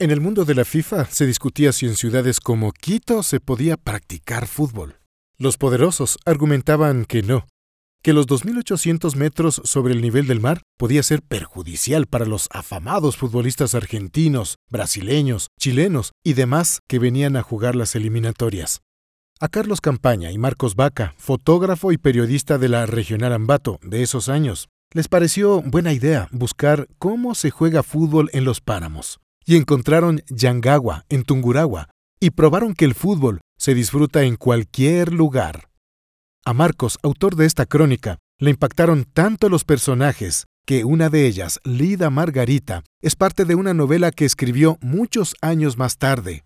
En el mundo de la FIFA se discutía si en ciudades como Quito se podía practicar fútbol. Los poderosos argumentaban que no, que los 2.800 metros sobre el nivel del mar podía ser perjudicial para los afamados futbolistas argentinos, brasileños, chilenos y demás que venían a jugar las eliminatorias. A Carlos Campaña y Marcos Vaca, fotógrafo y periodista de la Regional Ambato de esos años, les pareció buena idea buscar cómo se juega fútbol en los páramos. Y encontraron Yangagua, en Tunguragua, y probaron que el fútbol se disfruta en cualquier lugar. A Marcos, autor de esta crónica, le impactaron tanto los personajes que una de ellas, Lida Margarita, es parte de una novela que escribió muchos años más tarde.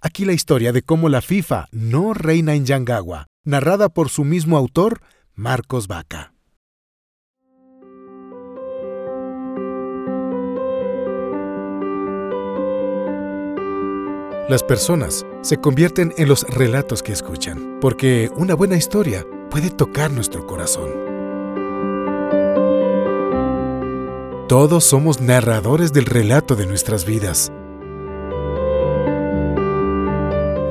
Aquí la historia de cómo la FIFA no reina en Yangagua, narrada por su mismo autor, Marcos Vaca. Las personas se convierten en los relatos que escuchan, porque una buena historia puede tocar nuestro corazón. Todos somos narradores del relato de nuestras vidas.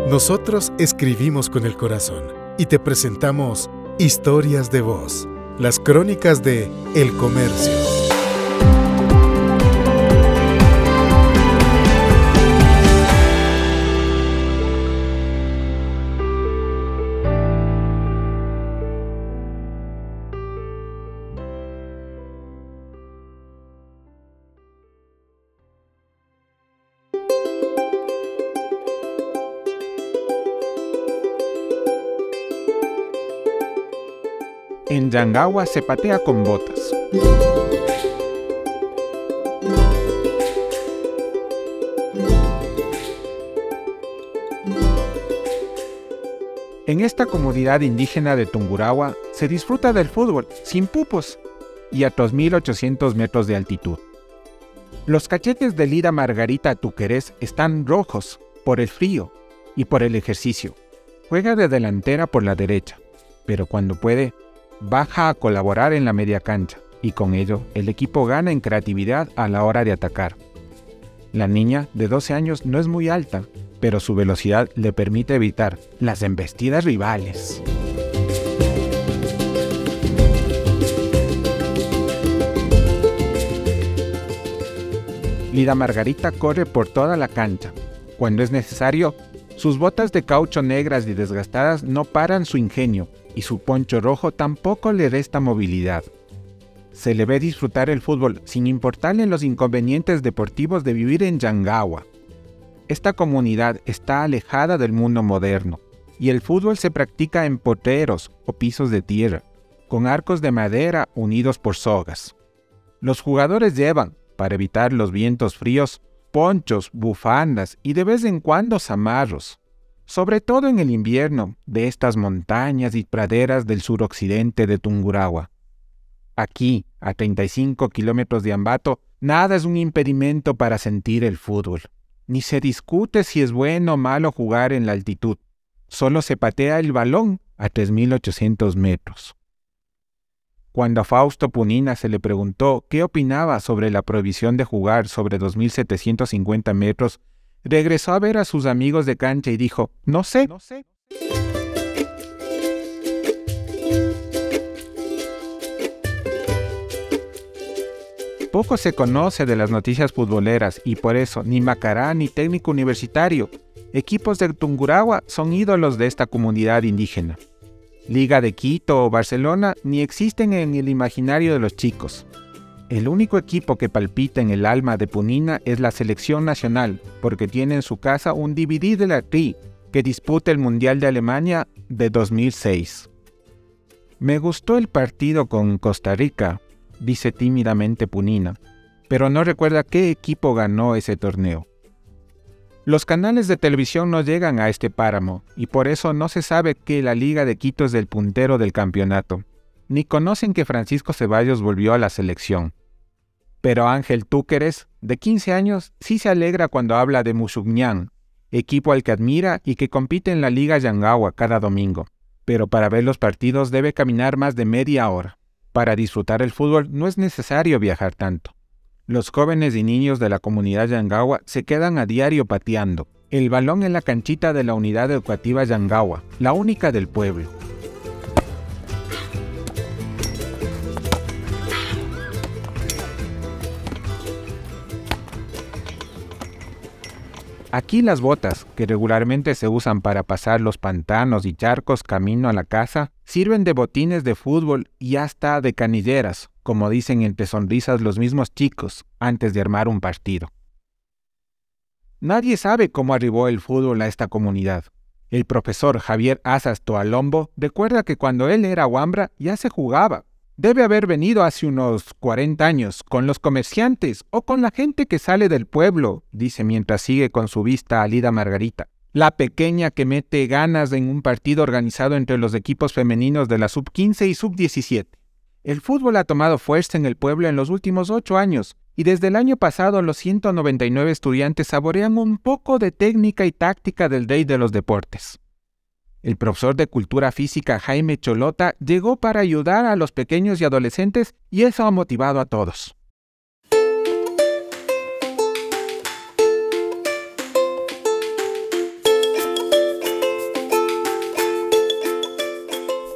Nosotros escribimos con el corazón y te presentamos Historias de Voz, las crónicas de El Comercio. En Yangawa se patea con botas. En esta comunidad indígena de Tungurahua se disfruta del fútbol sin pupos y a 2.800 metros de altitud. Los cachetes de Lida Margarita Tuquerés están rojos por el frío y por el ejercicio. Juega de delantera por la derecha, pero cuando puede, baja a colaborar en la media cancha y con ello el equipo gana en creatividad a la hora de atacar. La niña de 12 años no es muy alta, pero su velocidad le permite evitar las embestidas rivales. Lida Margarita corre por toda la cancha. Cuando es necesario, sus botas de caucho negras y desgastadas no paran su ingenio y su poncho rojo tampoco le resta movilidad. Se le ve disfrutar el fútbol sin importarle los inconvenientes deportivos de vivir en Yangawa. Esta comunidad está alejada del mundo moderno y el fútbol se practica en poteros o pisos de tierra, con arcos de madera unidos por sogas. Los jugadores llevan, para evitar los vientos fríos, ponchos, bufandas y de vez en cuando zamarros sobre todo en el invierno de estas montañas y praderas del suroccidente de Tungurahua. Aquí, a 35 kilómetros de Ambato, nada es un impedimento para sentir el fútbol. Ni se discute si es bueno o malo jugar en la altitud. Solo se patea el balón a 3.800 metros. Cuando a Fausto Punina se le preguntó qué opinaba sobre la prohibición de jugar sobre 2.750 metros regresó a ver a sus amigos de cancha y dijo, no sé. No sé. Poco se conoce de las noticias futboleras y por eso ni Macará ni técnico universitario, equipos de Tungurahua son ídolos de esta comunidad indígena. Liga de Quito o Barcelona ni existen en el imaginario de los chicos. El único equipo que palpita en el alma de Punina es la selección nacional, porque tiene en su casa un DVD de la TRI que disputa el Mundial de Alemania de 2006. Me gustó el partido con Costa Rica, dice tímidamente Punina, pero no recuerda qué equipo ganó ese torneo. Los canales de televisión no llegan a este páramo y por eso no se sabe que la Liga de Quito es el puntero del campeonato ni conocen que Francisco Ceballos volvió a la selección. Pero Ángel Túqueres, de 15 años, sí se alegra cuando habla de Musugñán, equipo al que admira y que compite en la Liga Yangawa cada domingo. Pero para ver los partidos debe caminar más de media hora. Para disfrutar el fútbol no es necesario viajar tanto. Los jóvenes y niños de la comunidad Yangawa se quedan a diario pateando el balón en la canchita de la unidad educativa Yangawa, la única del pueblo. Aquí las botas, que regularmente se usan para pasar los pantanos y charcos camino a la casa, sirven de botines de fútbol y hasta de canilleras, como dicen entre sonrisas los mismos chicos, antes de armar un partido. Nadie sabe cómo arribó el fútbol a esta comunidad. El profesor Javier Asas Toalombo recuerda que cuando él era Wambra ya se jugaba, Debe haber venido hace unos 40 años, con los comerciantes o con la gente que sale del pueblo, dice mientras sigue con su vista a Lida Margarita, la pequeña que mete ganas en un partido organizado entre los equipos femeninos de la sub-15 y sub-17. El fútbol ha tomado fuerza en el pueblo en los últimos ocho años, y desde el año pasado los 199 estudiantes saborean un poco de técnica y táctica del Day de los Deportes. El profesor de cultura física Jaime Cholota llegó para ayudar a los pequeños y adolescentes y eso ha motivado a todos.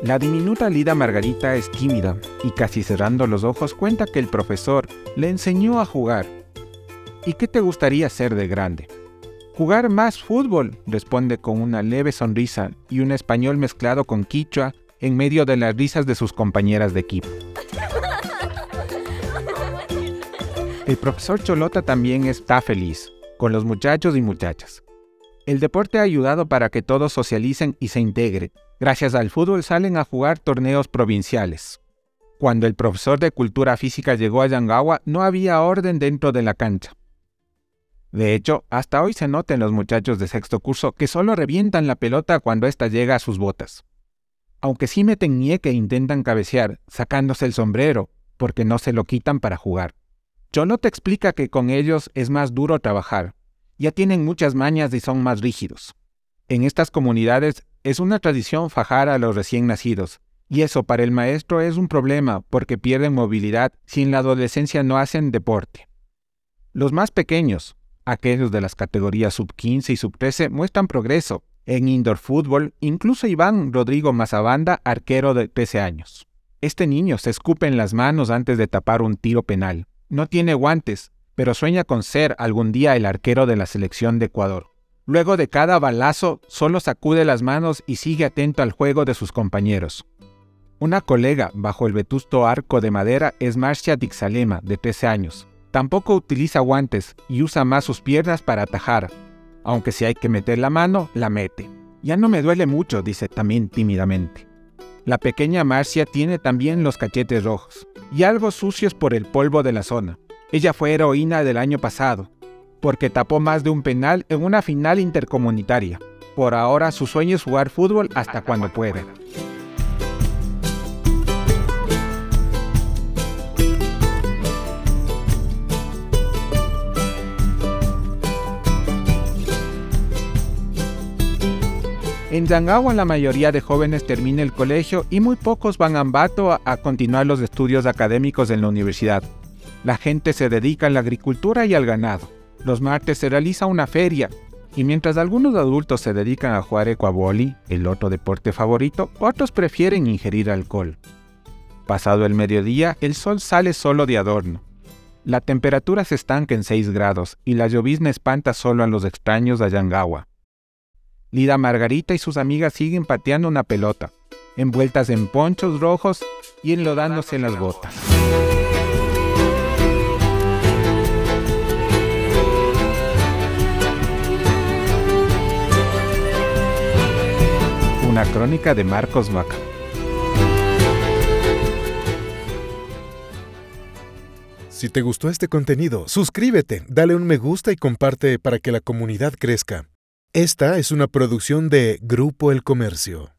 La diminuta Lida Margarita es tímida y casi cerrando los ojos cuenta que el profesor le enseñó a jugar. ¿Y qué te gustaría ser de grande? Jugar más fútbol, responde con una leve sonrisa y un español mezclado con quichua en medio de las risas de sus compañeras de equipo. El profesor Cholota también está feliz, con los muchachos y muchachas. El deporte ha ayudado para que todos socialicen y se integren. Gracias al fútbol salen a jugar torneos provinciales. Cuando el profesor de cultura física llegó a Yangawa no había orden dentro de la cancha. De hecho, hasta hoy se nota en los muchachos de sexto curso que solo revientan la pelota cuando ésta llega a sus botas. Aunque sí meten nieque e intentan cabecear, sacándose el sombrero, porque no se lo quitan para jugar. Cholo te explica que con ellos es más duro trabajar. Ya tienen muchas mañas y son más rígidos. En estas comunidades es una tradición fajar a los recién nacidos, y eso para el maestro es un problema porque pierden movilidad si en la adolescencia no hacen deporte. Los más pequeños, Aquellos de las categorías sub-15 y sub-13 muestran progreso. En indoor fútbol, incluso Iván Rodrigo Mazabanda, arquero de 13 años. Este niño se escupe en las manos antes de tapar un tiro penal. No tiene guantes, pero sueña con ser algún día el arquero de la selección de Ecuador. Luego de cada balazo, solo sacude las manos y sigue atento al juego de sus compañeros. Una colega bajo el vetusto arco de madera es Marcia Dixalema, de 13 años. Tampoco utiliza guantes y usa más sus piernas para atajar, aunque si hay que meter la mano, la mete. Ya no me duele mucho, dice también tímidamente. La pequeña Marcia tiene también los cachetes rojos y algo sucios por el polvo de la zona. Ella fue heroína del año pasado, porque tapó más de un penal en una final intercomunitaria. Por ahora su sueño es jugar fútbol hasta, cuando pueda. En Yangawa la mayoría de jóvenes termina el colegio y muy pocos van a Ambato a, a continuar los estudios académicos en la universidad. La gente se dedica a la agricultura y al ganado. Los martes se realiza una feria y mientras algunos adultos se dedican a jugar ecuaboli, el otro deporte favorito, otros prefieren ingerir alcohol. Pasado el mediodía, el sol sale solo de adorno. La temperatura se estanca en 6 grados y la llovizna espanta solo a los extraños de Yangawa. Lida Margarita y sus amigas siguen pateando una pelota, envueltas en ponchos rojos y enlodándose en las botas. Una crónica de Marcos Vaca. Si te gustó este contenido, suscríbete, dale un me gusta y comparte para que la comunidad crezca. Esta es una producción de Grupo El Comercio.